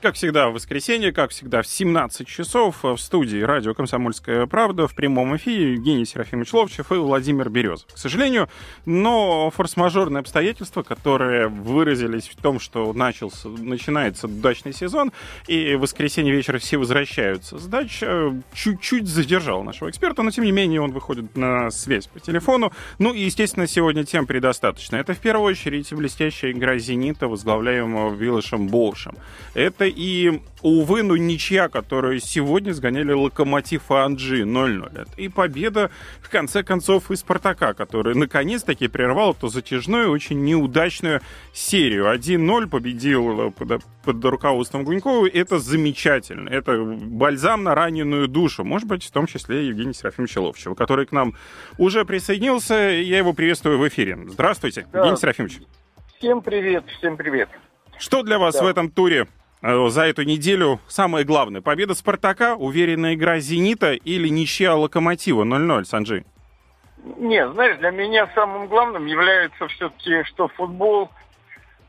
Как всегда в воскресенье, как всегда в 17 часов в студии радио «Комсомольская правда» в прямом эфире Евгений Серафимович Ловчев и Владимир Березов. К сожалению, но форс-мажорные обстоятельства, которые выразились в том, что начался, начинается дачный сезон, и в воскресенье вечером все возвращаются с дач, э, чуть-чуть задержал нашего эксперта, но тем не менее он выходит на связь по телефону. Ну и, естественно, сегодня тем предостаточно. Это в первую очередь блестящая игра «Зенита», возглавляемого Виллашем Болшем. Это и, увы, ну ничья, которую сегодня сгоняли Локомотив Анджи 0-0. И победа, в конце концов, и Спартака, который наконец-таки прервал эту затяжную, очень неудачную серию. 1-0 победил под, под руководством Гунькова. Это замечательно. Это бальзам на раненую душу. Может быть, в том числе Евгений Серафимович Ловчева, который к нам уже присоединился. Я его приветствую в эфире. Здравствуйте, да. Евгений Серафимович. Всем привет, всем привет. Что для вас да. в этом туре Э, за эту неделю самое главное. Победа «Спартака», уверенная игра «Зенита» или ничья «Локомотива» 0-0, Санджи? Нет, знаешь, для меня самым главным является все-таки, что футбол,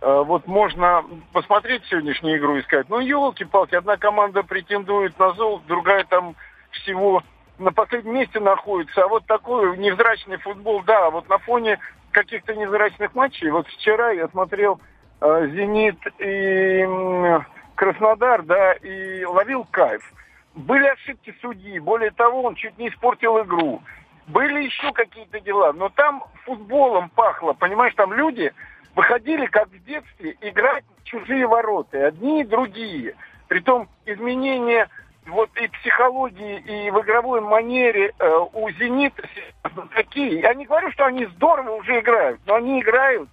э, вот можно посмотреть сегодняшнюю игру и сказать, ну, елки-палки, одна команда претендует на золото, другая там всего на последнем месте находится, а вот такой невзрачный футбол, да, вот на фоне каких-то невзрачных матчей, вот вчера я смотрел э, «Зенит» и Краснодар, да, и ловил кайф. Были ошибки судьи, более того, он чуть не испортил игру. Были еще какие-то дела, но там футболом пахло, понимаешь, там люди выходили, как в детстве, играть в чужие ворота, одни и другие. Притом изменения вот и психологии, и в игровой манере э, у «Зенита» такие. Я не говорю, что они здорово уже играют, но они играют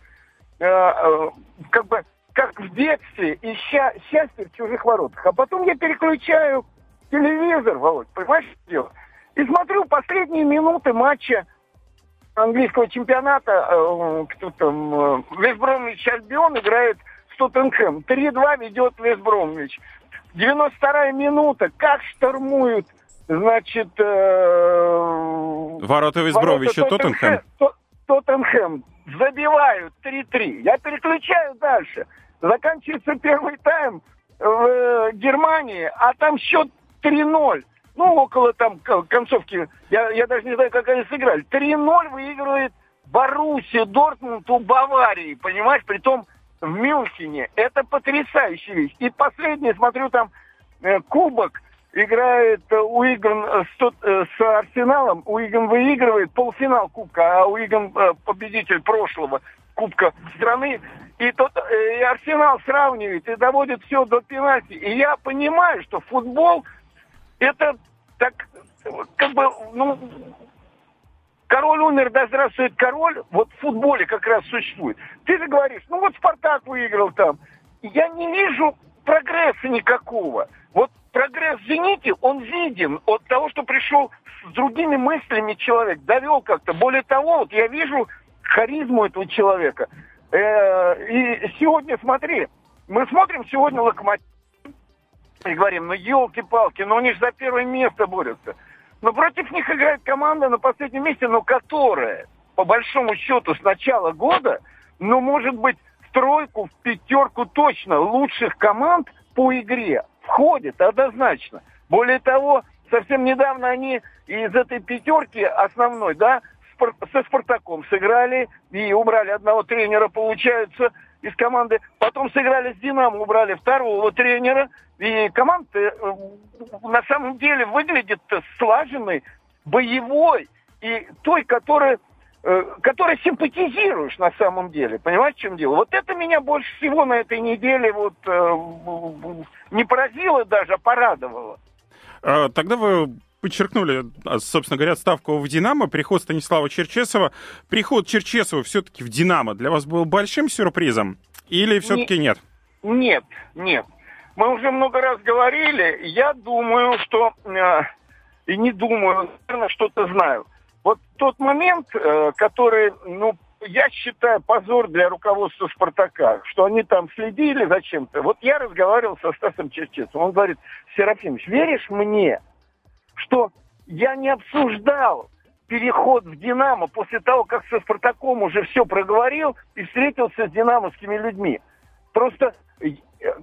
э, э, как бы как в детстве, ища счастье в чужих воротах. А потом я переключаю телевизор, Володь, понимаешь, что дело? И смотрю последние минуты матча английского чемпионата, э, кто там, э, Вестбромвич Альбион играет с Тоттенхэм. 3-2 ведет Вестбромвич. 92-я минута, как штормуют, значит... Э, ворота Вестбромвича Тоттенхэм. Тоттенхэм. Забивают 3-3. Я переключаю дальше. Заканчивается первый тайм в э, Германии, а там счет 3-0. Ну, около там концовки, я, я даже не знаю, как они сыграли. 3-0 выигрывает Боруссия Дортмунд у Баварии, понимаешь, при том в Мюнхене. Это потрясающая вещь. И последнее, смотрю, там э, кубок играет э, Уиган э, с, с Арсеналом. Уиган выигрывает полуфинал кубка, а Уиган победитель прошлого кубка страны. И, тот, э, и Арсенал сравнивает и доводит все до пенальти. И я понимаю, что футбол это так, как бы, ну, король умер, да здравствует король, вот в футболе как раз существует. Ты же говоришь, ну вот Спартак выиграл там. Я не вижу прогресса никакого. Вот прогресс в «Зените», он виден от того, что пришел с другими мыслями человек, довел как-то. Более того, вот я вижу харизму этого человека – и сегодня, смотри, мы смотрим сегодня локомотив и говорим, ну елки-палки, ну они же за первое место борются. Но против них играет команда на последнем месте, но которая, по большому счету, с начала года, ну, может быть, в тройку, в пятерку точно лучших команд по игре входит однозначно. Более того, совсем недавно они из этой пятерки основной, да, со Спартаком сыграли и убрали одного тренера, получается, из команды. Потом сыграли с Динамо, убрали второго тренера. И команда э, на самом деле выглядит слаженной, боевой и той, которая э, которой симпатизируешь на самом деле. Понимаешь, в чем дело? Вот это меня больше всего на этой неделе вот э, не поразило даже, а порадовало. А, тогда вы подчеркнули, а, собственно говоря, ставку в «Динамо», приход Станислава Черчесова. Приход Черчесова все-таки в «Динамо» для вас был большим сюрпризом или все-таки нет? Нет, нет. Мы уже много раз говорили, я думаю, что... Э, и не думаю, наверное, что-то знаю. Вот тот момент, э, который, ну, я считаю, позор для руководства «Спартака», что они там следили за чем-то. Вот я разговаривал со Стасом Черчесовым, он говорит, Серафимович, веришь мне, что я не обсуждал переход в «Динамо» после того, как со «Спартаком» уже все проговорил и встретился с динамовскими людьми. Просто э,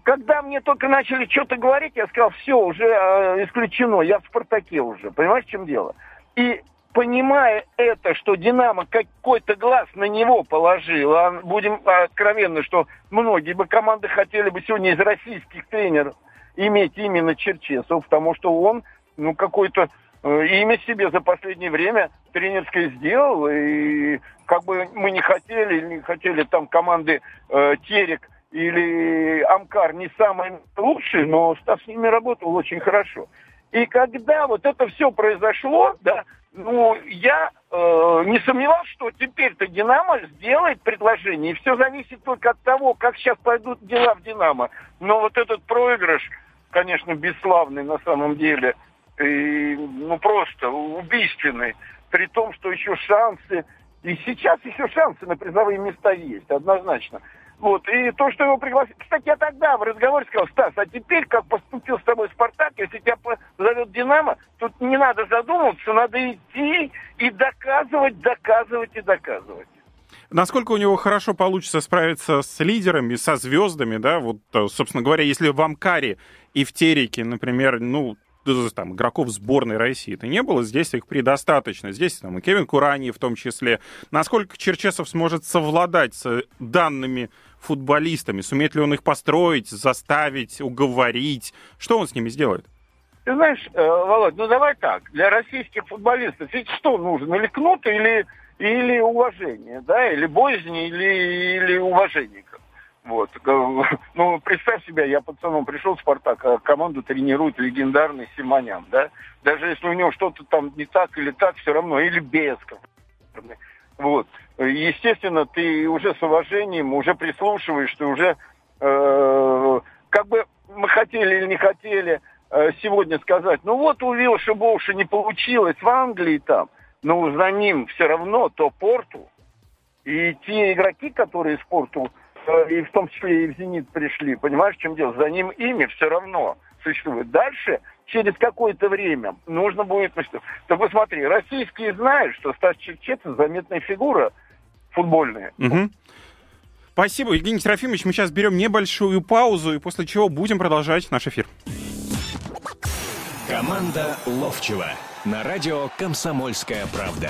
когда мне только начали что-то говорить, я сказал, все, уже э, исключено, я в «Спартаке» уже. Понимаешь, в чем дело? И понимая это, что «Динамо» какой-то глаз на него положил, а будем откровенны, что многие бы команды хотели бы сегодня из российских тренеров иметь именно Черчесов, потому что он, ну, какой-то э, имя себе за последнее время тренерское сделал, и как бы мы не хотели, не хотели там команды э, Терек или Амкар не самые лучшие, но Стас с ними работал очень хорошо. И когда вот это все произошло, да, ну, я э, не сомневался, что теперь-то «Динамо» сделает предложение. И все зависит только от того, как сейчас пойдут дела в «Динамо». Но вот этот проигрыш, конечно, бесславный на самом деле, и, ну, просто убийственный. При том, что еще шансы, и сейчас еще шансы на призовые места есть, однозначно. Вот, и то, что его пригласили... Кстати, я тогда в разговоре сказал, Стас, а теперь, как поступил с тобой Спартак, если тебя зовет Динамо, тут не надо задумываться, надо идти и доказывать, доказывать и доказывать. Насколько у него хорошо получится справиться с лидерами, со звездами, да, вот, э, собственно говоря, если в Амкаре и в Тереке, например, ну, там, игроков сборной России это не было, здесь их предостаточно. Здесь там и Кевин Курани в том числе. Насколько Черчесов сможет совладать с данными футболистами? Сумеет ли он их построить, заставить, уговорить? Что он с ними сделает? Ты знаешь, э, Володь, ну давай так. Для российских футболистов ведь что нужно? Или кнут, или, или уважение, да? Или боязнь, или, или уважение. Вот. Ну, представь себе, я пацаном пришел в «Спартак», а команду тренирует легендарный Симонян, да? Даже если у него что-то там не так или так, все равно, или Бесков. Вот. Естественно, ты уже с уважением, уже прислушиваешь, ты уже э, как бы мы хотели или не хотели э, сегодня сказать, ну вот у Вилша Боуша не получилось в Англии там, но за ним все равно то Порту. И те игроки, которые с Порту и в том числе и в «Зенит» пришли. Понимаешь, в чем дело? За ним имя все равно существует. Дальше, через какое-то время, нужно будет... Так вот смотри, российские знают, что Стас Чевчетов заметная фигура футбольная. Угу. Спасибо, Евгений Серафимович. Мы сейчас берем небольшую паузу, и после чего будем продолжать наш эфир. Команда Ловчева на радио «Комсомольская правда».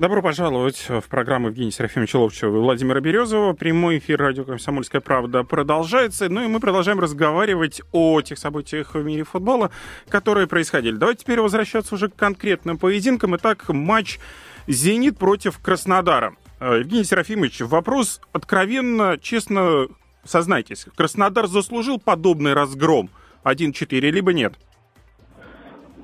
Добро пожаловать в программу Евгения Серафимовича Ловчева и Владимира Березова. Прямой эфир радио «Комсомольская правда» продолжается. Ну и мы продолжаем разговаривать о тех событиях в мире футбола, которые происходили. Давайте теперь возвращаться уже к конкретным поединкам. Итак, матч «Зенит» против Краснодара. Э, Евгений Серафимович, вопрос откровенно, честно, сознайтесь. Краснодар заслужил подобный разгром 1-4, либо нет?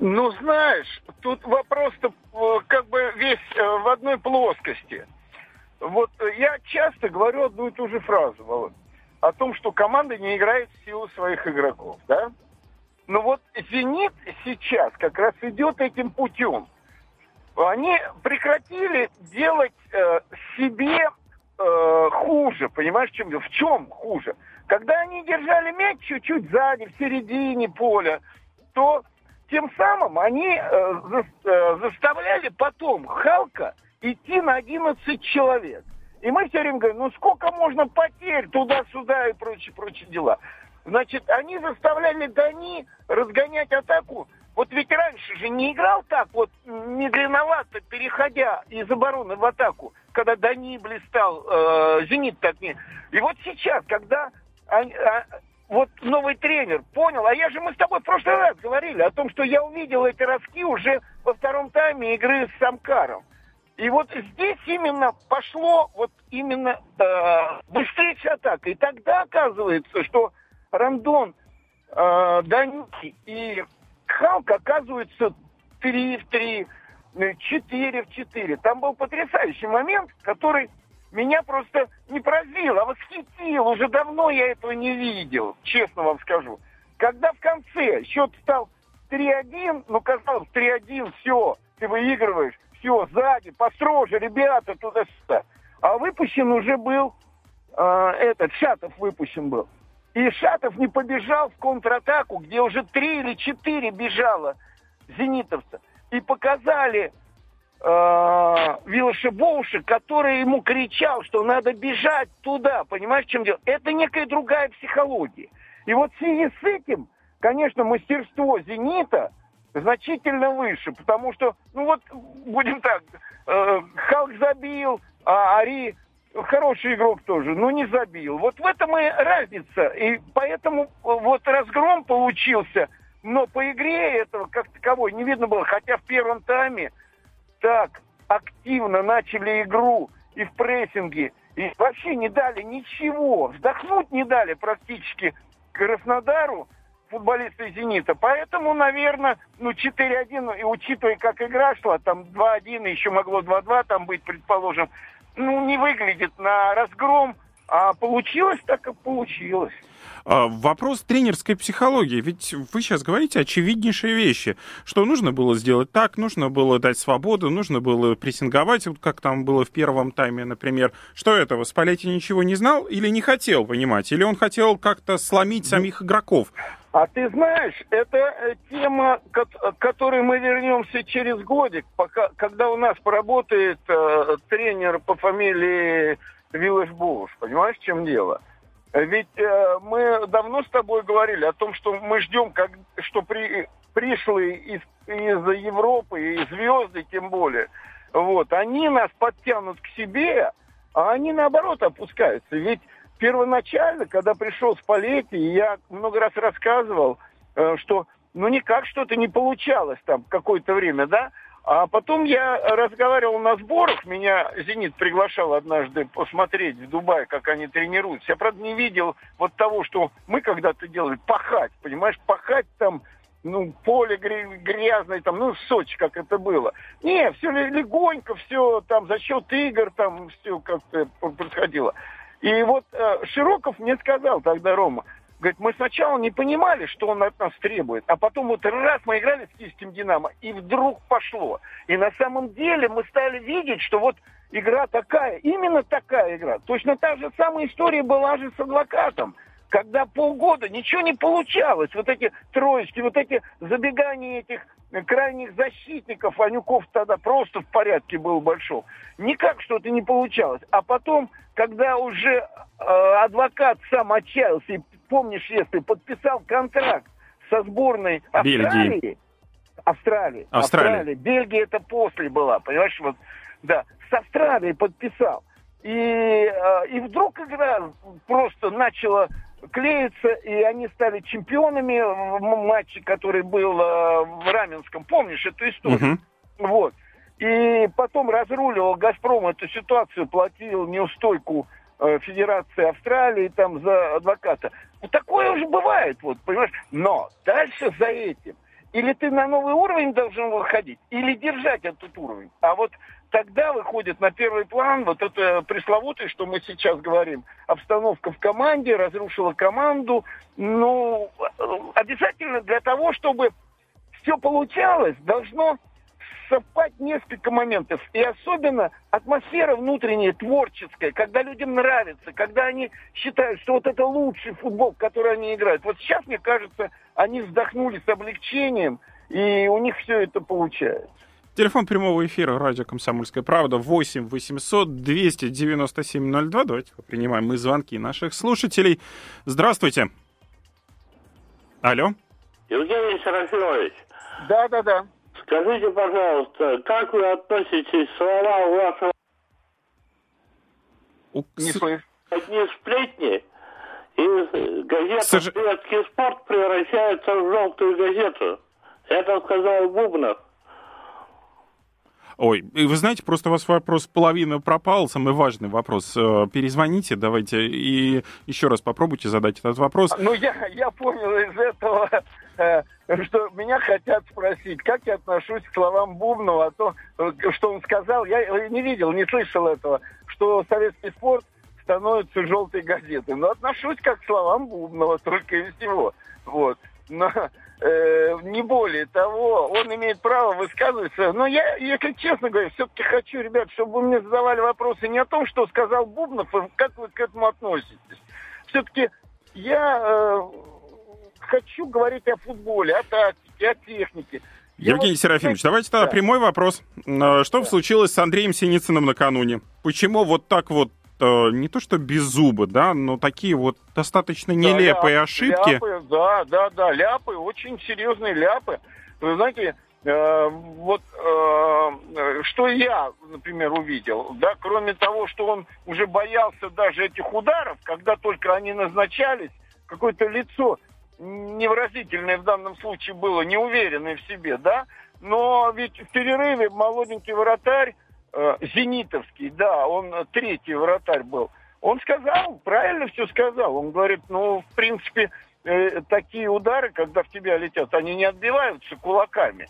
Ну, знаешь, тут вопрос-то э, как бы весь э, в одной плоскости. Вот э, я часто говорю одну и ту же фразу, Володь, о том, что команда не играет в силу своих игроков, да? Но вот «Зенит» сейчас как раз идет этим путем. Они прекратили делать э, себе э, хуже, понимаешь, чем В чем хуже? Когда они держали мяч чуть-чуть сзади, в середине поля, то тем самым они э, э, заставляли потом Халка идти на 11 человек. И мы все время говорим, ну сколько можно потерь туда-сюда и прочие, прочие дела. Значит, они заставляли Дани разгонять атаку. Вот ведь раньше же не играл так вот медленновато, переходя из обороны в атаку, когда Дани блистал, э, Зенит так не. И вот сейчас, когда они, а, вот новый тренер понял, а я же мы с тобой в прошлый раз говорили о том, что я увидел эти ростки уже во втором тайме игры с Самкаром. И вот здесь именно пошло вот именно э, быстрее атака. И тогда оказывается, что Рандон, э, Данюки и Халк оказываются 3 в 3, 4 в 4. Там был потрясающий момент, который меня просто не поразило, а восхитил. Уже давно я этого не видел, честно вам скажу. Когда в конце счет стал 3-1, ну, казалось, 3-1, все, ты выигрываешь, все, сзади, построже, ребята, туда-сюда. А выпущен уже был, э, этот, Шатов выпущен был. И Шатов не побежал в контратаку, где уже три или четыре бежало зенитовца. И показали э, Вилошебоуша, который ему кричал, что надо бежать туда. Понимаешь, в чем дело? Это некая другая психология. И вот в связи с этим, конечно, мастерство «Зенита» значительно выше, потому что, ну вот, будем так, э, Халк забил, а Ари хороший игрок тоже, но не забил. Вот в этом и разница. И поэтому вот разгром получился, но по игре этого как таковой не видно было. Хотя в первом тайме так активно начали игру и в прессинге, и вообще не дали ничего. Вздохнуть не дали практически Краснодару футболисты «Зенита». Поэтому, наверное, ну, 4-1, и учитывая, как игра шла, там 2-1, еще могло 2-2 там быть, предположим, ну, не выглядит на разгром, а получилось так, как получилось. А, вопрос тренерской психологии. Ведь вы сейчас говорите очевиднейшие вещи, что нужно было сделать так, нужно было дать свободу, нужно было прессинговать, вот как там было в первом тайме, например. Что этого? Спалетти ничего не знал или не хотел понимать? Или он хотел как-то сломить самих игроков? А ты знаешь, это э, тема, к которой мы вернемся через годик, пока, когда у нас поработает э, тренер по фамилии Виллаш Буш. Понимаешь, в чем дело? Ведь э, мы давно с тобой говорили о том, что мы ждем, как, что при, пришлые из, из Европы, и звезды тем более, вот, они нас подтянут к себе, а они наоборот опускаются. Ведь первоначально, когда пришел Спалетти, я много раз рассказывал, э, что ну никак что-то не получалось там какое-то время, да, а потом я разговаривал на сборах, меня «Зенит» приглашал однажды посмотреть в Дубае, как они тренируются. Я, правда, не видел вот того, что мы когда-то делали, пахать, понимаешь, пахать там, ну, поле грязное, там, ну, в Сочи, как это было. Не, все легонько, все там за счет игр, там все как-то происходило. И вот э, Широков мне сказал тогда, Рома, Говорит, мы сначала не понимали, что он от нас требует, а потом вот раз мы играли с киевским «Динамо», и вдруг пошло. И на самом деле мы стали видеть, что вот игра такая, именно такая игра. Точно та же самая история была же с «Адвокатом» когда полгода ничего не получалось. Вот эти троечки, вот эти забегания этих крайних защитников, Анюков тогда просто в порядке был большой. Никак что-то не получалось. А потом, когда уже э, адвокат сам отчаялся и помнишь, если подписал контракт со сборной Австралии, Бельгии. Австралии, Австралии, Австралии, Бельгия это после была, понимаешь, вот, да, с Австралией подписал. И, э, и вдруг игра просто начала клеиться, и они стали чемпионами в матче, который был э, в Раменском. Помнишь эту историю? Uh-huh. Вот. И потом разруливал «Газпром» эту ситуацию, платил неустойку Э, Федерации Австралии там за адвоката. Ну, такое уже бывает, вот, понимаешь? Но дальше за этим или ты на новый уровень должен выходить, или держать этот уровень. А вот тогда выходит на первый план вот это пресловутое, что мы сейчас говорим, обстановка в команде, разрушила команду. Ну, обязательно для того, чтобы все получалось, должно совпать несколько моментов. И особенно атмосфера внутренняя, творческая, когда людям нравится, когда они считают, что вот это лучший футбол, который они играют. Вот сейчас, мне кажется, они вздохнули с облегчением, и у них все это получается. Телефон прямого эфира радио «Комсомольская правда» 8 800 297 02. Давайте принимаем мы звонки наших слушателей. Здравствуйте. Алло. Евгений Серафимович. Да-да-да. Скажите, пожалуйста, как вы относитесь к словам вашего... Не слышу. Одни сплетни, и газета Сож... «Советский спорт» превращается в желтую газету. Это сказал Бубнов. Ой, вы знаете, просто у вас вопрос половина пропал, самый важный вопрос. Э, перезвоните, давайте, и еще раз попробуйте задать этот вопрос. Ну, я, я понял из этого, э, что меня хотят спросить, как я отношусь к словам Бубнова, а то, что он сказал, я не видел, не слышал этого, что советский спорт становятся желтой газетой. Но отношусь как к словам Бубнова, только и всего. Вот. Но э, не более того, он имеет право высказываться. Но я, если честно говоря, все-таки хочу, ребят, чтобы вы мне задавали вопросы не о том, что сказал Бубнов, а как вы к этому относитесь. Все-таки я э, хочу говорить о футболе, о тактике, о технике. Евгений Серафимович, давайте тогда да. прямой вопрос. Э, что да. случилось с Андреем Синицыным накануне? Почему вот так вот не то что без зуба, да, но такие вот достаточно нелепые да, ошибки. Ляпы, да, да, да, ляпы, очень серьезные ляпы. Вы знаете, э, вот э, что я, например, увидел, да, кроме того, что он уже боялся даже этих ударов, когда только они назначались, какое-то лицо невыразительное в данном случае было, неуверенное в себе, да, но ведь в перерыве молоденький вратарь, э, Зенитовский, да, он третий вратарь был, он сказал, правильно все сказал, он говорит, ну, в принципе, э, такие удары, когда в тебя летят, они не отбиваются кулаками.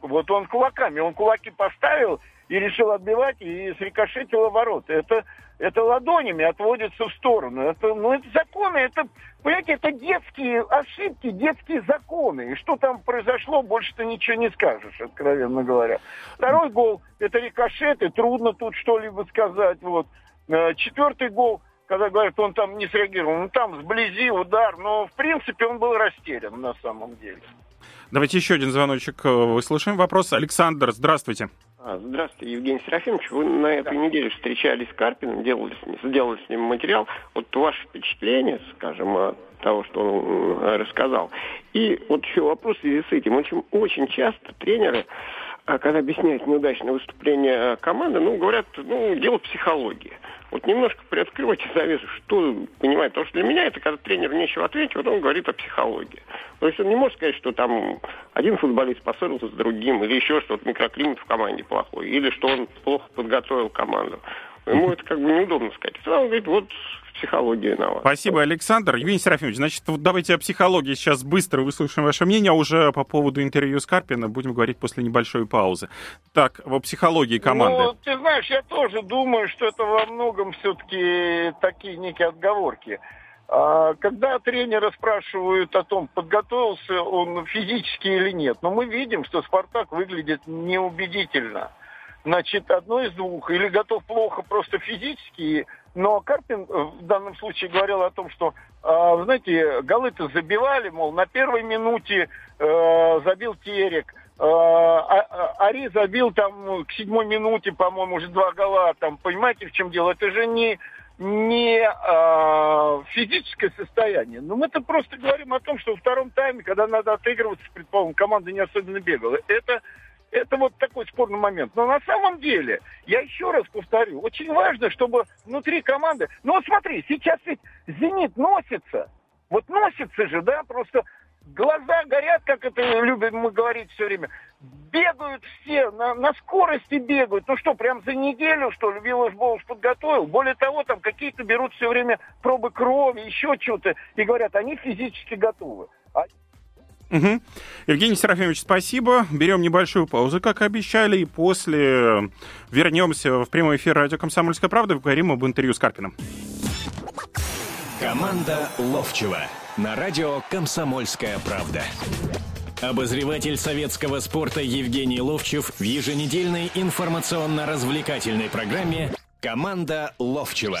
Вот он кулаками, он кулаки поставил и решил отбивать, и срикошетило ворота. Это это ладонями отводится в сторону. Это, ну, это законы, это, понимаете, это детские ошибки, детские законы. И что там произошло, больше ты ничего не скажешь, откровенно говоря. Второй гол, это рикошеты, трудно тут что-либо сказать. Вот. Э, четвертый гол, когда говорят, он там не среагировал, ну там сблизи удар, но в принципе он был растерян на самом деле. Давайте еще один звоночек выслушаем. Вопрос. Александр, здравствуйте. А, здравствуйте, Евгений Серафимович. Вы на этой да. неделе встречались с Карпиным, делали, сделали с ним материал. Вот ваше впечатление, скажем, от того, что он э, рассказал. И вот еще вопрос в связи с этим. Очень, очень часто тренеры, а, когда объясняют неудачное выступление команды, ну, говорят, ну, дело психологии. Вот немножко приоткрывайте завесу, что понимает. Потому что для меня это, когда тренер нечего ответить, вот он говорит о психологии. То есть он не может сказать, что там один футболист поссорился с другим, или еще что-то микроклимат в команде плохой, или что он плохо подготовил команду. Ему это как бы неудобно сказать. Тогда он говорит, вот психология виновата. Спасибо, Александр. Евгений Серафимович, значит, вот давайте о психологии сейчас быстро выслушаем ваше мнение, а уже по поводу интервью с Карпина будем говорить после небольшой паузы. Так, о психологии команды. Ну, ты знаешь, я тоже думаю, что это во многом все-таки такие некие отговорки. А, когда тренера спрашивают о том, подготовился он физически или нет, но мы видим, что «Спартак» выглядит неубедительно. Значит, одно из двух. Или готов плохо просто физически, но Карпин э, в данном случае говорил о том, что, э, знаете, голы-то забивали, мол, на первой минуте э, забил Терек, а, а, Ари забил там к седьмой минуте, по-моему, уже два гола. Там, понимаете, в чем дело? Это же не, не физическое состояние. Но мы-то просто говорим о том, что во втором тайме, когда надо отыгрываться, предположим, команда не особенно бегала. Это это вот такой спорный момент. Но на самом деле, я еще раз повторю, очень важно, чтобы внутри команды... Ну вот смотри, сейчас ведь «Зенит» носится. Вот носится же, да, просто глаза горят, как это любим мы говорить все время. Бегают все, на, на скорости бегают. Ну что, прям за неделю, что ли, Виллаж Боуш подготовил? Более того, там какие-то берут все время пробы крови, еще что-то, и говорят, они физически готовы. А Угу. Евгений Серафимович, спасибо. Берем небольшую паузу, как обещали, и после вернемся в прямой эфир радио «Комсомольская правда» и поговорим об интервью с Карпином. Команда Ловчева на радио «Комсомольская правда». Обозреватель советского спорта Евгений Ловчев в еженедельной информационно-развлекательной программе «Команда Ловчева».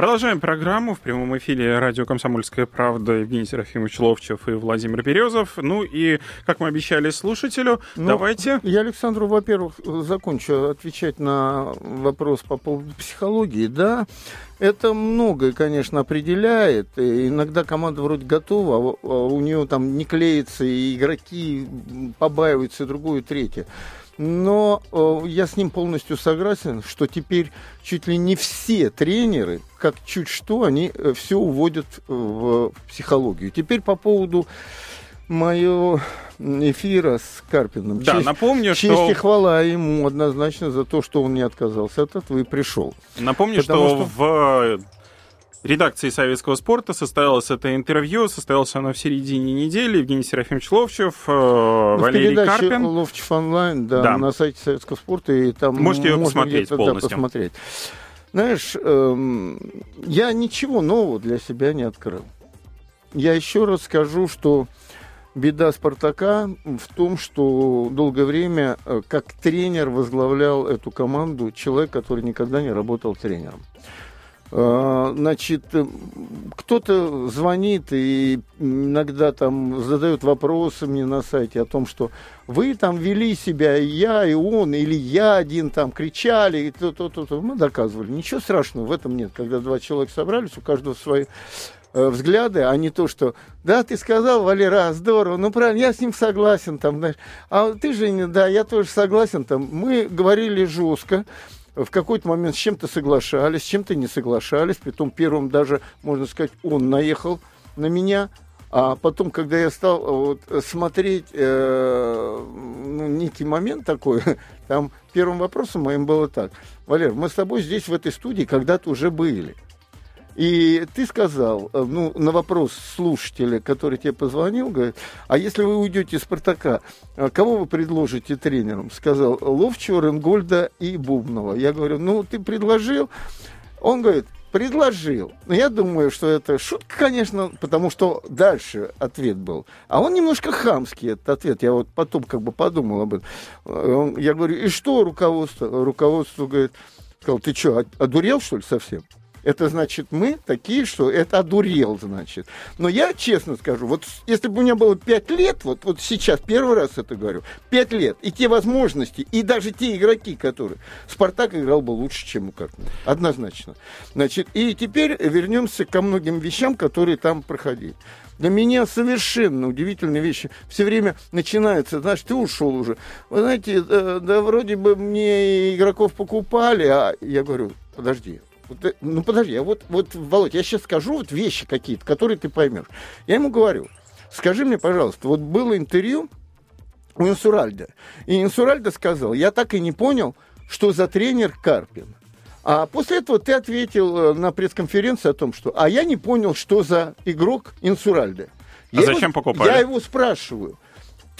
Продолжаем программу. В прямом эфире радио «Комсомольская правда» Евгений Серафимович Ловчев и Владимир Березов. Ну и, как мы обещали слушателю, ну, давайте... Я Александру, во-первых, закончу отвечать на вопрос по поводу психологии. Да, это многое, конечно, определяет. И иногда команда вроде готова, а у нее там не клеится, и игроки побаиваются, и другое, и третье. Но э, я с ним полностью согласен, что теперь чуть ли не все тренеры, как чуть что, они э, все уводят в психологию. Теперь по поводу моего эфира с Карпиным. Да, честь, напомню, честь что... и хвала ему однозначно за то, что он не отказался от этого и пришел. Напомню, что, что в редакции «Советского спорта» состоялось это интервью. Состоялось оно в середине недели. Евгений Серафимович Ловчев, э, ну, Валерий Карпин. Ловчев онлайн, да, да, на сайте «Советского спорта». И там Можете ее посмотреть полностью. Да, посмотреть. Знаешь, эм, я ничего нового для себя не открыл. Я еще раз скажу, что беда Спартака в том, что долгое время э, как тренер возглавлял эту команду человек, который никогда не работал тренером. Э, значит, э, кто-то звонит и иногда там задают вопросы мне на сайте о том, что вы там вели себя, и я, и он, или я один там кричали, и то-то-то. Мы доказывали. Ничего страшного в этом нет. Когда два человека собрались, у каждого свои э, взгляды, а не то, что да, ты сказал, Валера, здорово, ну правильно, я с ним согласен, там, знаешь, а ты же, да, я тоже согласен, там, мы говорили жестко, в какой-то момент с чем-то соглашались, с чем-то не соглашались. Притом первым даже, можно сказать, он наехал на меня. А потом, когда я стал э, вот, смотреть э, ну, некий момент такой, там первым вопросом моим было так. Валер, мы с тобой здесь, в этой студии, когда-то уже были. И ты сказал, э, ну, на вопрос слушателя, который тебе позвонил, говорит, а если вы уйдете из «Спартака», э, кого вы предложите тренером? Сказал, Ловчева, Ренгольда и Бубнова. Я говорю, ну, ты предложил? Он говорит, предложил. Но я думаю, что это шутка, конечно, потому что дальше ответ был. А он немножко хамский, этот ответ. Я вот потом как бы подумал об этом. Э, я говорю, и что руководство? Руководство говорит, сказал, ты что, одурел, что ли, совсем? Это значит, мы такие, что это одурел, значит. Но я честно скажу, вот если бы у меня было пять лет, вот, вот сейчас первый раз это говорю, пять лет, и те возможности, и даже те игроки, которые... Спартак играл бы лучше, чем у Карпина. Однозначно. Значит, и теперь вернемся ко многим вещам, которые там проходили. Для меня совершенно удивительные вещи. Все время начинается, знаешь, ты ушел уже. Вы знаете, да, э, да вроде бы мне игроков покупали, а я говорю, подожди, Э, ну подожди, а вот, вот, Володь, я сейчас скажу вот вещи какие-то, которые ты поймешь. Я ему говорю, скажи мне, пожалуйста, вот было интервью у Инсуральда, и Инсуральда сказал, я так и не понял, что за тренер Карпин. А после этого ты ответил э, на пресс-конференции о том, что «а я не понял, что за игрок Инсуральда». А зачем его, покупали? Я его спрашиваю –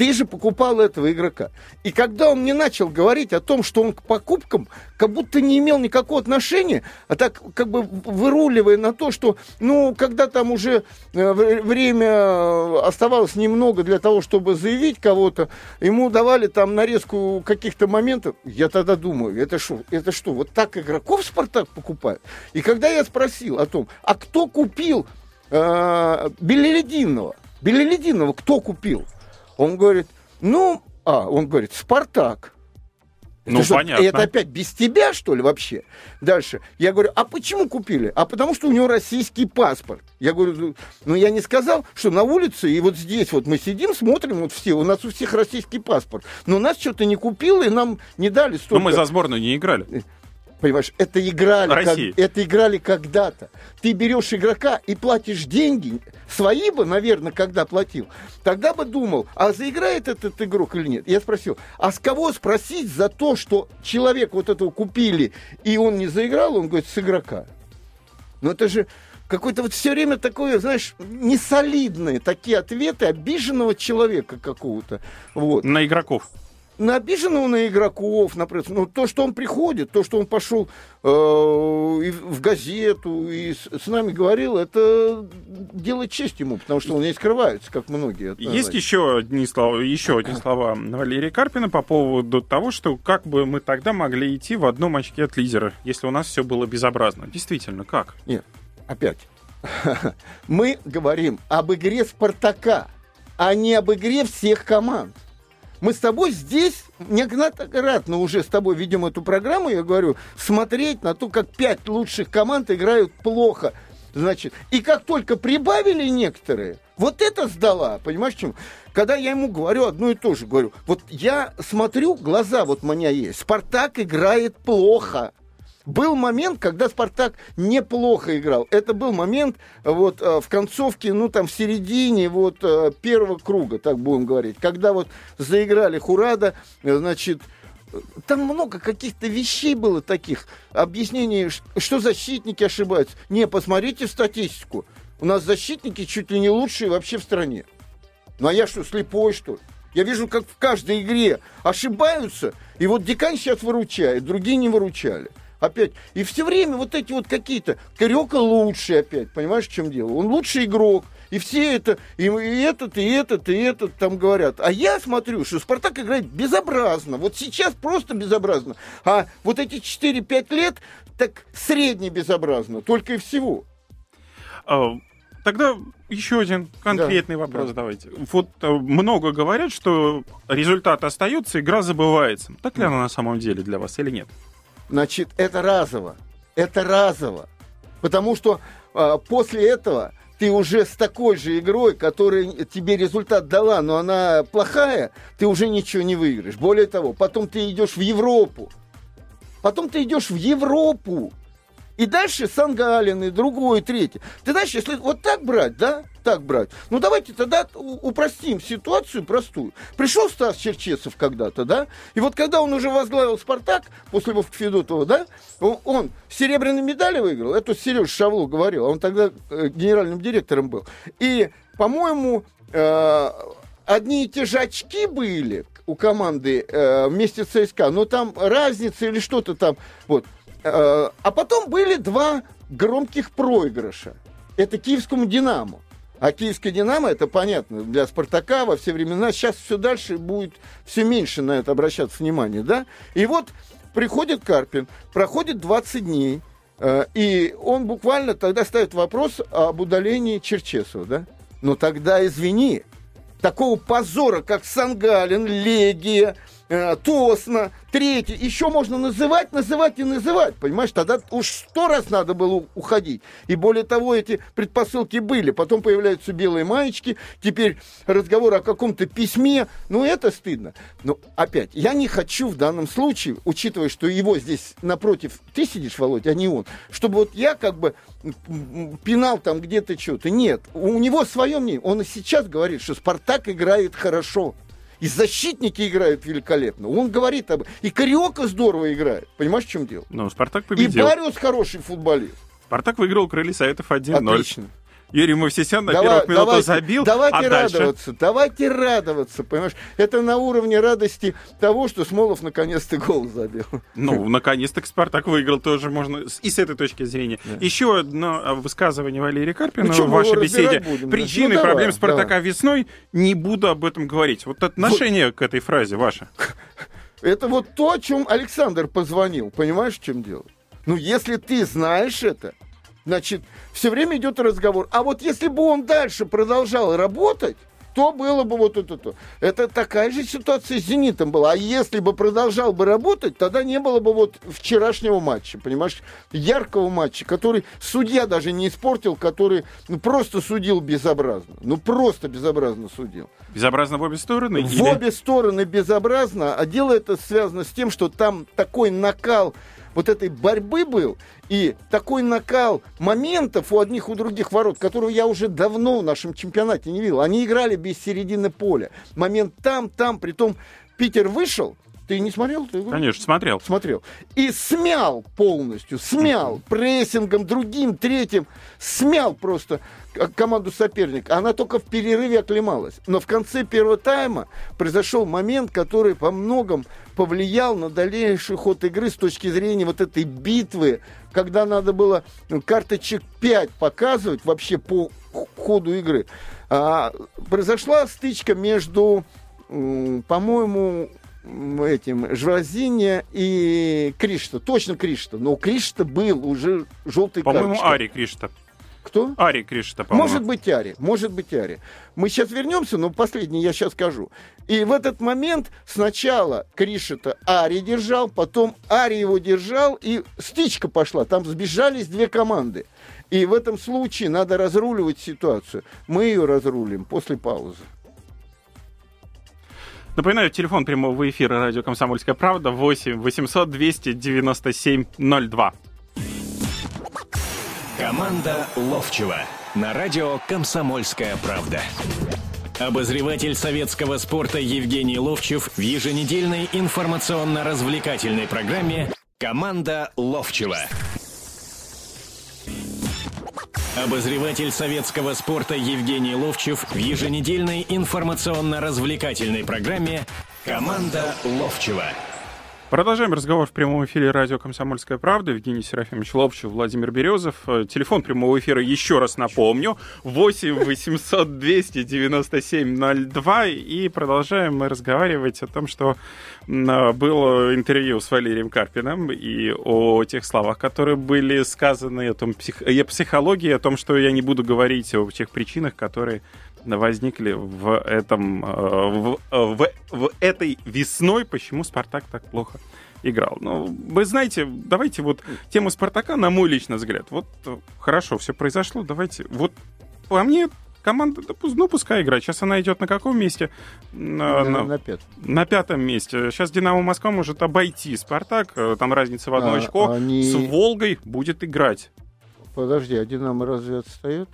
ты же покупал этого игрока. И когда он мне начал говорить о том, что он к покупкам как будто не имел никакого отношения, а так как бы выруливая на то, что, ну, когда там уже э, время оставалось немного для того, чтобы заявить кого-то, ему давали там нарезку каких-то моментов, я тогда думаю, это что, это что, вот так игроков Спартак покупает? И когда я спросил о том, а кто купил э, Белелединова? Белелединова кто купил? Он говорит, ну, а, он говорит, Спартак. Ну, это понятно. Это опять без тебя, что ли, вообще? Дальше. Я говорю, а почему купили? А потому что у него российский паспорт. Я говорю, «Ну, ну, я не сказал, что на улице, и вот здесь вот мы сидим, смотрим, вот все, у нас у всех российский паспорт. Но нас что-то не купило, и нам не дали столько. Но мы за сборную не играли. Понимаешь, это играли, как, это играли когда-то. Ты берешь игрока и платишь деньги, свои бы, наверное, когда платил, тогда бы думал, а заиграет этот игрок или нет. Я спросил, а с кого спросить за то, что человек вот этого купили, и он не заиграл, он говорит, с игрока. Ну это же какой-то вот все время такое, знаешь, несолидные такие ответы обиженного человека какого-то. Вот. На игроков на обиженного на игроков, например, ну, то, что он приходит, то, что он пошел э, в газету и с, с нами говорил, это делает честь ему, потому что он не скрывается, как многие. Есть еще одни слова, еще одни слова Валерия Карпина по поводу того, что как бы мы тогда могли идти в одном очке от лидера, если у нас все было безобразно. Действительно, как? Нет, опять. Мы говорим об игре Спартака, а не об игре всех команд. Мы с тобой здесь неоднократно уже с тобой ведем эту программу, я говорю, смотреть на то, как пять лучших команд играют плохо. Значит, и как только прибавили некоторые, вот это сдала, понимаешь, чем? Когда я ему говорю одно и то же, говорю, вот я смотрю, глаза вот у меня есть, Спартак играет плохо. Был момент, когда Спартак неплохо играл. Это был момент вот э, в концовке, ну там в середине вот э, первого круга, так будем говорить. Когда вот заиграли Хурада, э, значит, там много каких-то вещей было таких, объяснений, что защитники ошибаются. Не, посмотрите статистику. У нас защитники чуть ли не лучшие вообще в стране. Ну а я что, слепой, что? Я вижу, как в каждой игре ошибаются, и вот Дикань сейчас выручает, другие не выручали. Опять. И все время вот эти вот какие-то... Карека лучший опять, понимаешь, в чем дело? Он лучший игрок, и все это, и, и этот, и этот, и этот там говорят. А я смотрю, что Спартак играет безобразно. Вот сейчас просто безобразно. А вот эти 4-5 лет так средне безобразно. Только и всего. А, тогда еще один конкретный да, вопрос да. давайте. Вот э, много говорят, что результат остается, игра забывается. Так ли она на самом деле для вас или нет? Значит, это разово. Это разово. Потому что э, после этого ты уже с такой же игрой, которая тебе результат дала, но она плохая, ты уже ничего не выиграешь. Более того, потом ты идешь в Европу. Потом ты идешь в Европу. И дальше Сангалин, и другой, и третий. Ты дальше, если вот так брать, да, так брать, ну давайте тогда упростим ситуацию простую. Пришел Стас Черчесов когда-то, да, и вот когда он уже возглавил «Спартак», после Вовка Федотова, да, он, он серебряные медали выиграл, это Сереж Шавло говорил, он тогда э, генеральным директором был. И, по-моему, э, одни и те же очки были у команды э, вместе с ЦСКА, но там разница или что-то там, вот. Э, а потом были два громких проигрыша. Это киевскому «Динамо». А киевская «Динамо», это понятно, для «Спартака» во все времена. Сейчас все дальше будет все меньше на это обращаться внимание, да? И вот приходит Карпин, проходит 20 дней, э, и он буквально тогда ставит вопрос об удалении Черчесова, да? Но тогда, извини, такого позора, как Сангалин, Легия, э, Тосно, третий, еще можно называть, называть и называть, понимаешь? Тогда уж сто раз надо было уходить. И более того, эти предпосылки были. Потом появляются белые маечки, теперь разговор о каком-то письме. Ну, это стыдно. Но опять, я не хочу в данном случае, учитывая, что его здесь напротив ты сидишь, Володь, а не он, чтобы вот я как бы пинал там где-то что-то. Нет, у него свое мнение. Он и сейчас говорит, что Спартак играет хорошо. И защитники играют великолепно. Он говорит об И Кариока здорово играет. Понимаешь, в чем дело? Ну, Спартак победил. И Бариус хороший футболист. Спартак выиграл крылья Советов 1-0. Отлично. Юрий Мовсисян на Давай, первых минутах давайте, забил. Давайте а радоваться, дальше? давайте радоваться, понимаешь? Это на уровне радости того, что Смолов наконец-то гол забил. Ну, наконец-то Спартак выиграл тоже можно и с этой точки зрения. Да. Еще одно а, высказывание Валерия Карпина ну, в вашей беседе. Будем, Причины ну, проблем Спартака давай. весной. Не буду об этом говорить. Вот отношение вот. к этой фразе ваше. Это вот то, о чем Александр позвонил. Понимаешь, в чем дело? Ну, если ты знаешь это, Значит, все время идет разговор. А вот если бы он дальше продолжал работать, то было бы вот это то. Это такая же ситуация с «Зенитом» была. А если бы продолжал бы работать, тогда не было бы вот вчерашнего матча, понимаешь, яркого матча, который судья даже не испортил, который ну, просто судил безобразно. Ну, просто безобразно судил. Безобразно в обе стороны? В или... обе стороны безобразно, а дело это связано с тем, что там такой накал вот этой борьбы был, и такой накал моментов у одних, у других ворот, которого я уже давно в нашем чемпионате не видел. Они играли без середины поля. Момент там, там, при том Питер вышел, ты не смотрел? Ты... Конечно, смотрел. Смотрел. И смял полностью, смял прессингом, другим, третьим, смял просто команду соперника. Она только в перерыве оклемалась. Но в конце первого тайма произошел момент, который по многом повлиял на дальнейший ход игры с точки зрения вот этой битвы, когда надо было карточек 5 показывать вообще по ходу игры. А, произошла стычка между, по-моему, этим Жвазиня и Кришта. Точно Кришта. Но Кришта был уже желтый По-моему, Ари Кришта. Кто? Ари Кришта, по-моему. Может быть, Ари. Может быть, Ари. Мы сейчас вернемся, но последний я сейчас скажу. И в этот момент сначала Кришета Ари держал, потом Ари его держал, и стичка пошла. Там сбежались две команды. И в этом случае надо разруливать ситуацию. Мы ее разрулим после паузы. Напоминаю, телефон прямого эфира радио «Комсомольская правда» 8 800 297 02. Команда Ловчева на радио «Комсомольская правда». Обозреватель советского спорта Евгений Ловчев в еженедельной информационно-развлекательной программе «Команда Ловчева». Обозреватель советского спорта Евгений Ловчев в еженедельной информационно-развлекательной программе «Команда Ловчева». Продолжаем разговор в прямом эфире радио «Комсомольская правда». Евгений Серафимович Лобчев, Владимир Березов. Э, телефон прямого эфира еще раз напомню. 8 800 297 02. И продолжаем мы разговаривать о том, что было интервью с Валерием Карпиным и о тех словах, которые были сказаны, о, том, о психологии, о том, что я не буду говорить о тех причинах, которые возникли в этом э, в, э, в, в этой весной, почему Спартак так плохо играл. Ну, вы знаете, давайте вот тему Спартака, на мой личный взгляд, вот э, хорошо, все произошло, давайте, вот по мне команда, ну, пускай играет. Сейчас она идет на каком месте? На, на, на, пятом. на пятом месте. Сейчас Динамо Москва может обойти Спартак. Там разница в одно а, очко. Они... С Волгой будет играть. Подожди, а Динамо разве отстает?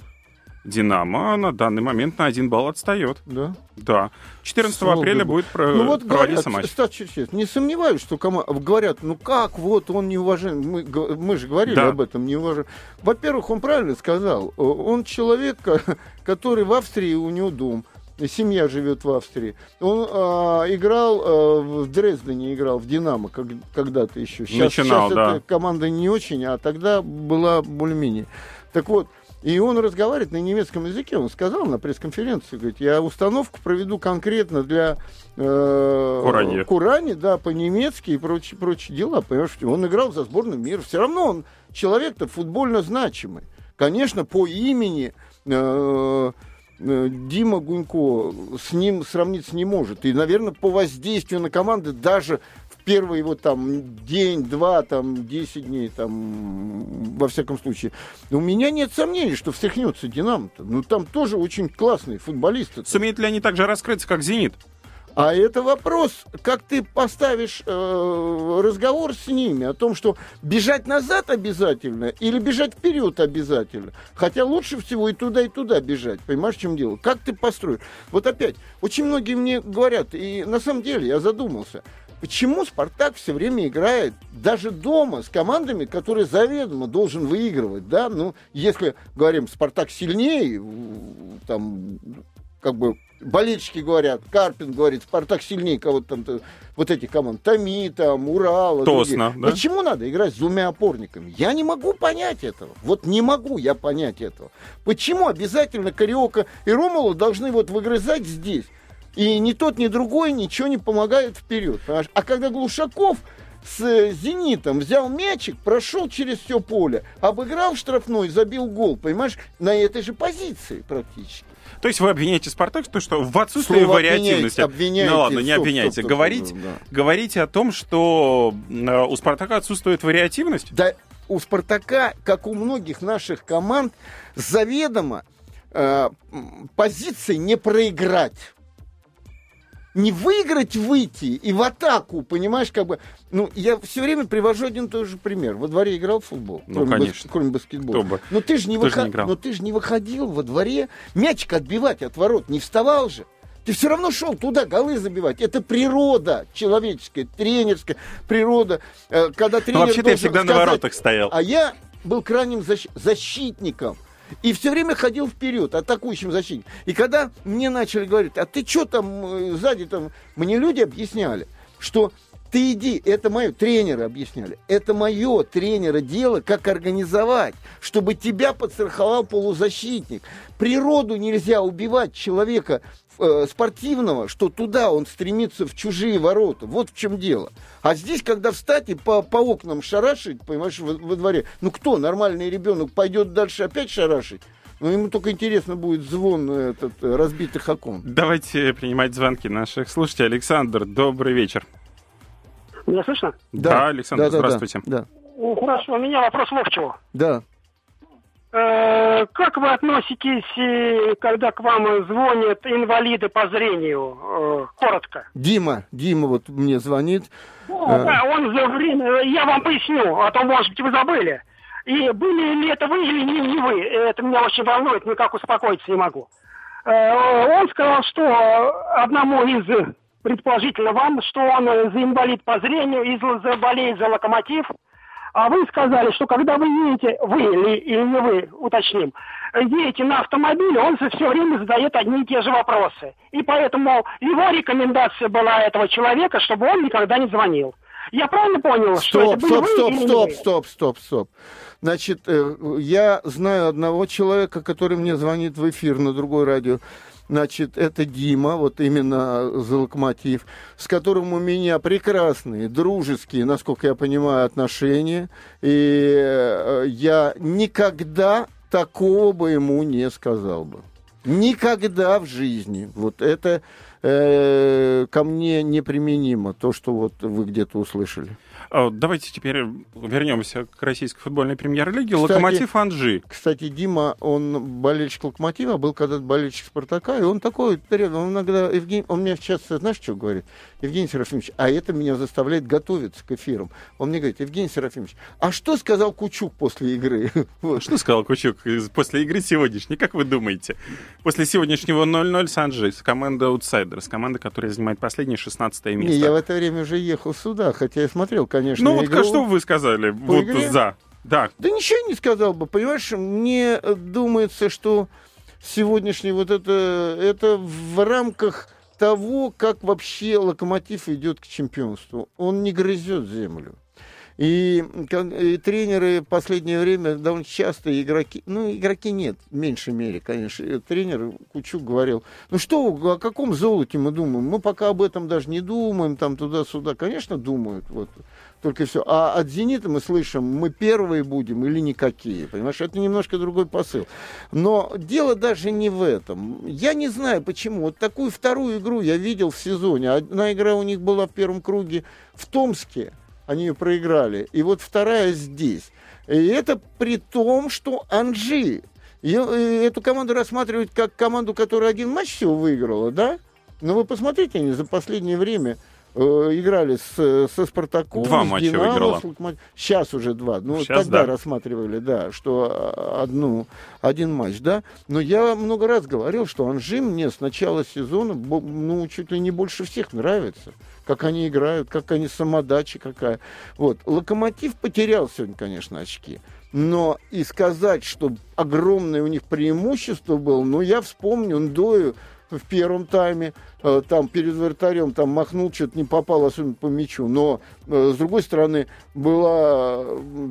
Динамо на данный момент на один балл отстает. Да? Да. 14 Слава апреля Богу. будет про- ну, вот проводиться говорят, матч. Кстати, честно, не сомневаюсь, что кома... говорят, ну как, вот он не уважен. Мы, мы же говорили да. об этом, не уважен. Во-первых, он правильно сказал. Он человек, который в Австрии, у него дом семья живет в Австрии. Он а, играл а, в Дрездене, играл в Динамо как, когда-то еще. Сейчас, Начинал, сейчас да. эта команда не очень, а тогда была более-менее. Так вот, и он разговаривает на немецком языке. Он сказал на пресс-конференции, говорит, я установку проведу конкретно для э, Курани. Курани, да, по-немецки и прочие, прочие дела. Понимаешь, он играл за сборную мира. Все равно он человек-то футбольно значимый. Конечно, по имени э, э, Дима Гунько с ним сравниться не может. И, наверное, по воздействию на команды даже первый вот там день, два, там, десять дней, там, во всяком случае. У меня нет сомнений, что встряхнется Динамо-то. Ну, там тоже очень классные футболисты. Сумеют ли они так же раскрыться, как Зенит? А это вопрос, как ты поставишь э, разговор с ними о том, что бежать назад обязательно или бежать вперед обязательно. Хотя лучше всего и туда, и туда бежать. Понимаешь, в чем дело? Как ты построишь? Вот опять, очень многие мне говорят, и на самом деле я задумался – Почему Спартак все время играет даже дома с командами, которые заведомо должен выигрывать, да? Ну, если говорим, Спартак сильнее, там, как бы болельщики говорят, Карпин говорит, Спартак сильнее кого-то там, вот этих команд, Томи, там, Урал. Тосно, да? Почему надо играть с двумя опорниками? Я не могу понять этого. Вот не могу я понять этого. Почему обязательно Кариока и Ромулу должны вот выгрызать здесь? И ни тот, ни другой ничего не помогает вперед. Понимаешь? А когда Глушаков с «Зенитом» взял мячик, прошел через все поле, обыграл штрафной, забил гол, понимаешь, на этой же позиции практически. То есть вы обвиняете Спартак, то, что в отсутствии Слово вариативности. Обвиняете, ну ладно, не стоп, обвиняйте. Стоп, Говорить, да. говорите о том, что э, у Спартака отсутствует вариативность? Да, у Спартака, как у многих наших команд, заведомо э, позиции не проиграть не выиграть, выйти и в атаку, понимаешь, как бы... Ну, я все время привожу один и тот же пример. Во дворе играл в футбол? Ну, кроме конечно. Бас, кроме баскетбола. Бы. Но ты же не, выход... не Но ты же не выходил во дворе мячик отбивать от ворот, не вставал же. Ты все равно шел туда голы забивать. Это природа человеческая, тренерская природа. Э, когда тренер Но вообще-то я всегда сказать, на воротах стоял. А я был крайним защ... защитником. И все время ходил вперед, атакующим защитником. И когда мне начали говорить, а ты что там э, сзади там, мне люди объясняли, что ты иди, это мое, тренеры объясняли, это мое тренера дело, как организовать, чтобы тебя подстраховал полузащитник. Природу нельзя убивать человека э, спортивного, что туда он стремится в чужие ворота. Вот в чем дело. А здесь, когда встать и по, по окнам шарашить, понимаешь, во, во дворе, ну кто, нормальный ребенок, пойдет дальше опять шарашить? Ну, ему только интересно будет звон этот, разбитых окон. Давайте принимать звонки наших слушателей. Александр, добрый вечер. Меня слышно? Да, да Александр, да, да, здравствуйте. Да, да. Хорошо, у меня вопрос Ловчеву. Да. Э, как вы относитесь, э, когда к вам звонят инвалиды по зрению? Э, коротко. Дима, Дима вот мне звонит. Ну, да, он за время, я вам поясню, а то, может быть, вы забыли. И были ли это вы или не, не вы? Это меня очень волнует, никак успокоиться не могу. Он сказал, что одному из предположительно вам, что он за инвалид по зрению и болеет за локомотив. А вы сказали, что когда вы едете, вы или, или не вы, уточним, едете на автомобиле, он все время задает одни и те же вопросы. И поэтому его рекомендация была этого человека, чтобы он никогда не звонил. Я правильно понял, стоп, что это стоп, вы стоп, или стоп, вы? стоп, стоп, стоп. Значит, э, я знаю одного человека, который мне звонит в эфир на другой радио. Значит, это Дима, вот именно за локомотив, с которым у меня прекрасные, дружеские, насколько я понимаю, отношения. И э, я никогда такого бы ему не сказал бы. Никогда в жизни. Вот это э, ко мне неприменимо, то, что вот вы где-то услышали. А, Давайте теперь вернемся к российской футбольной премьер-лиге. Локомотив Анжи. Кстати, Дима, он болельщик Локомотива, был когда-то болельщик Спартака, и он такой, он иногда, Евгений, он мне часто, знаешь, что говорит? Евгений Серафимович, а это меня заставляет готовиться к эфирам. Он мне говорит, Евгений Серафимович, а что сказал Кучук после игры? Вот. Что сказал Кучук после игры сегодняшней? Как вы думаете? После сегодняшнего 0-0 с Анжи, с командой аутсайдер, с командой, которая занимает последнее 16 место. Не, я в это время уже ехал сюда, хотя я смотрел, конечно, Ну вот игру. что вы сказали вот игре? за? Да, Да ничего не сказал бы, понимаешь, мне э, думается, что сегодняшний вот это, это в рамках того, как вообще локомотив идет к чемпионству. Он не грызет землю. И, и тренеры в последнее время довольно часто игроки, ну, игроки нет, в меньшей мере, конечно. Тренер Кучук говорил, ну что, о каком золоте мы думаем? Мы пока об этом даже не думаем, там туда-сюда. Конечно, думают, вот, только все. А от «Зенита» мы слышим, мы первые будем или никакие, понимаешь? Это немножко другой посыл. Но дело даже не в этом. Я не знаю, почему. Вот такую вторую игру я видел в сезоне. Одна игра у них была в первом круге в Томске, они ее проиграли. И вот вторая здесь. И это при том, что Анжи э, эту команду рассматривают как команду, которая один матч всего выиграла, да? Но вы посмотрите, они за последнее время играли с, со Спартаком, Два с матча Динамо, выиграла. с. Сейчас уже два. Ну, Щас тогда да. рассматривали, да, что а, одну, один матч, да. Но я много раз говорил, что Анжи мне с начала сезона, ну, чуть ли не больше всех нравится. Как они играют, как они самодача какая. Вот. Локомотив потерял сегодня, конечно, очки. Но и сказать, что огромное у них преимущество было, ну, я вспомню Ндою в первом тайме, э, там перед вратарем там махнул, что-то не попал, особенно по мячу. Но, э, с другой стороны, была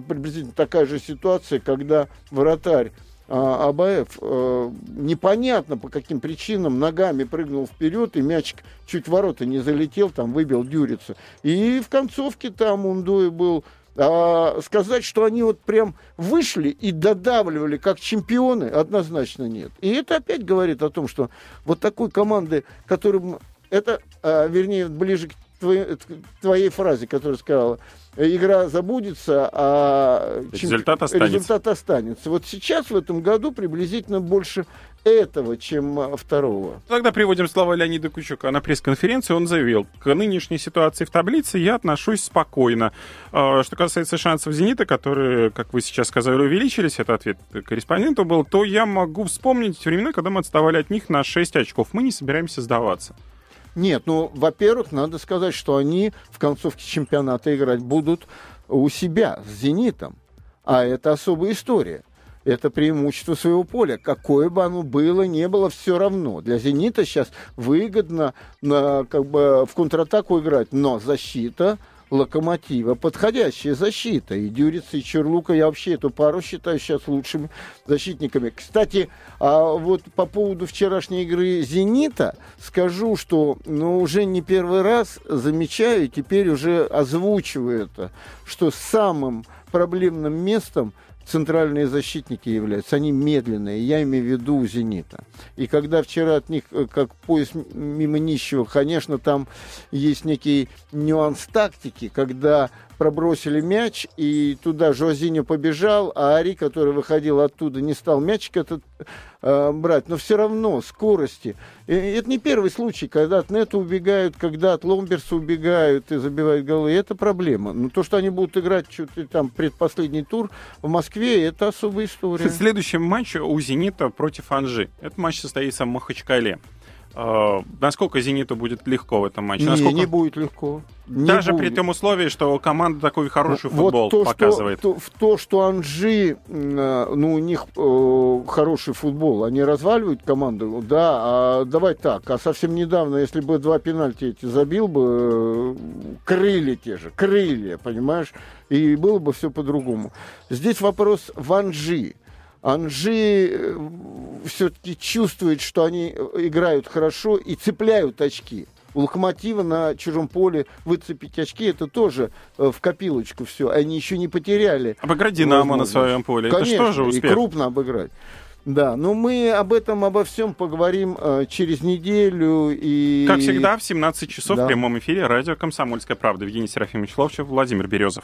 приблизительно такая же ситуация, когда вратарь а, Абаев э, непонятно по каким причинам ногами прыгнул вперед, и мячик чуть в ворота не залетел, там выбил Дюрица. И в концовке там у Ндоя был а сказать, что они вот прям вышли и додавливали как чемпионы, однозначно нет. И это опять говорит о том, что вот такой команды, которым это, а, вернее, ближе к твоей, к твоей фразе, которая сказала, игра забудется, а чемпи- Результат останется. результат останется. Вот сейчас в этом году приблизительно больше этого, чем второго. Тогда приводим слова Леонида Кучука на пресс-конференции. Он заявил, к нынешней ситуации в таблице я отношусь спокойно. А, Что касается шансов «Зенита», которые, как вы сейчас сказали, увеличились, это ответ корреспонденту был, то я могу вспомнить времена, когда мы отставали от них на 6 очков. Мы не собираемся сдаваться. Нет, ну, во-первых, надо сказать, что они в концовке чемпионата играть будут у себя с «Зенитом». А это особая история. Это преимущество своего поля. Какое бы оно было, не было, все равно. Для «Зенита» сейчас выгодно на, как бы, в контратаку играть, но защита локомотива, подходящая защита. И Дюриц, и Черлука, я вообще эту пару считаю сейчас лучшими защитниками. Кстати, а вот по поводу вчерашней игры «Зенита» скажу, что ну, уже не первый раз замечаю, теперь уже озвучиваю это, что самым проблемным местом центральные защитники являются. Они медленные, я имею в виду у «Зенита». И когда вчера от них, э, как поезд мимо нищего, конечно, там есть некий нюанс тактики, когда пробросили мяч, и туда Жозиньо побежал, а Ари, который выходил оттуда, не стал мячик этот э, брать. Но все равно скорости. И это не первый случай, когда от Нета убегают, когда от Ломберса убегают и забивают голы. Это проблема. Но то, что они будут играть чуть там предпоследний тур в Москве, это особая история. Следующий матч у «Зенита» против «Анжи». Этот матч состоится в Махачкале. Э, насколько «Зениту» будет легко в этом матче? Не, насколько... не будет легко. Не Даже будет. при том условии, что команда такой хороший Вот футбол то, показывает. Что, то, в то, что Анжи, э, ну, у них э, хороший футбол, они разваливают команду, да, а давай так, а совсем недавно, если бы два пенальти эти забил бы, э, крылья те же, крылья, понимаешь, и было бы все по-другому. Здесь вопрос в Анжи. Анжи все-таки чувствует, что они играют хорошо и цепляют очки. У Локомотива на чужом поле выцепить очки, это тоже э, в копилочку все. Они еще не потеряли. Обыграть «Динамо» на своем поле, Конечно, это что же успех? и крупно обыграть. Да, но мы об этом, обо всем поговорим э, через неделю. И... Как всегда, в 17 часов Да. в прямом эфире радио «Комсомольская правда». Евгений Серафимович Ловчев, Владимир Березов.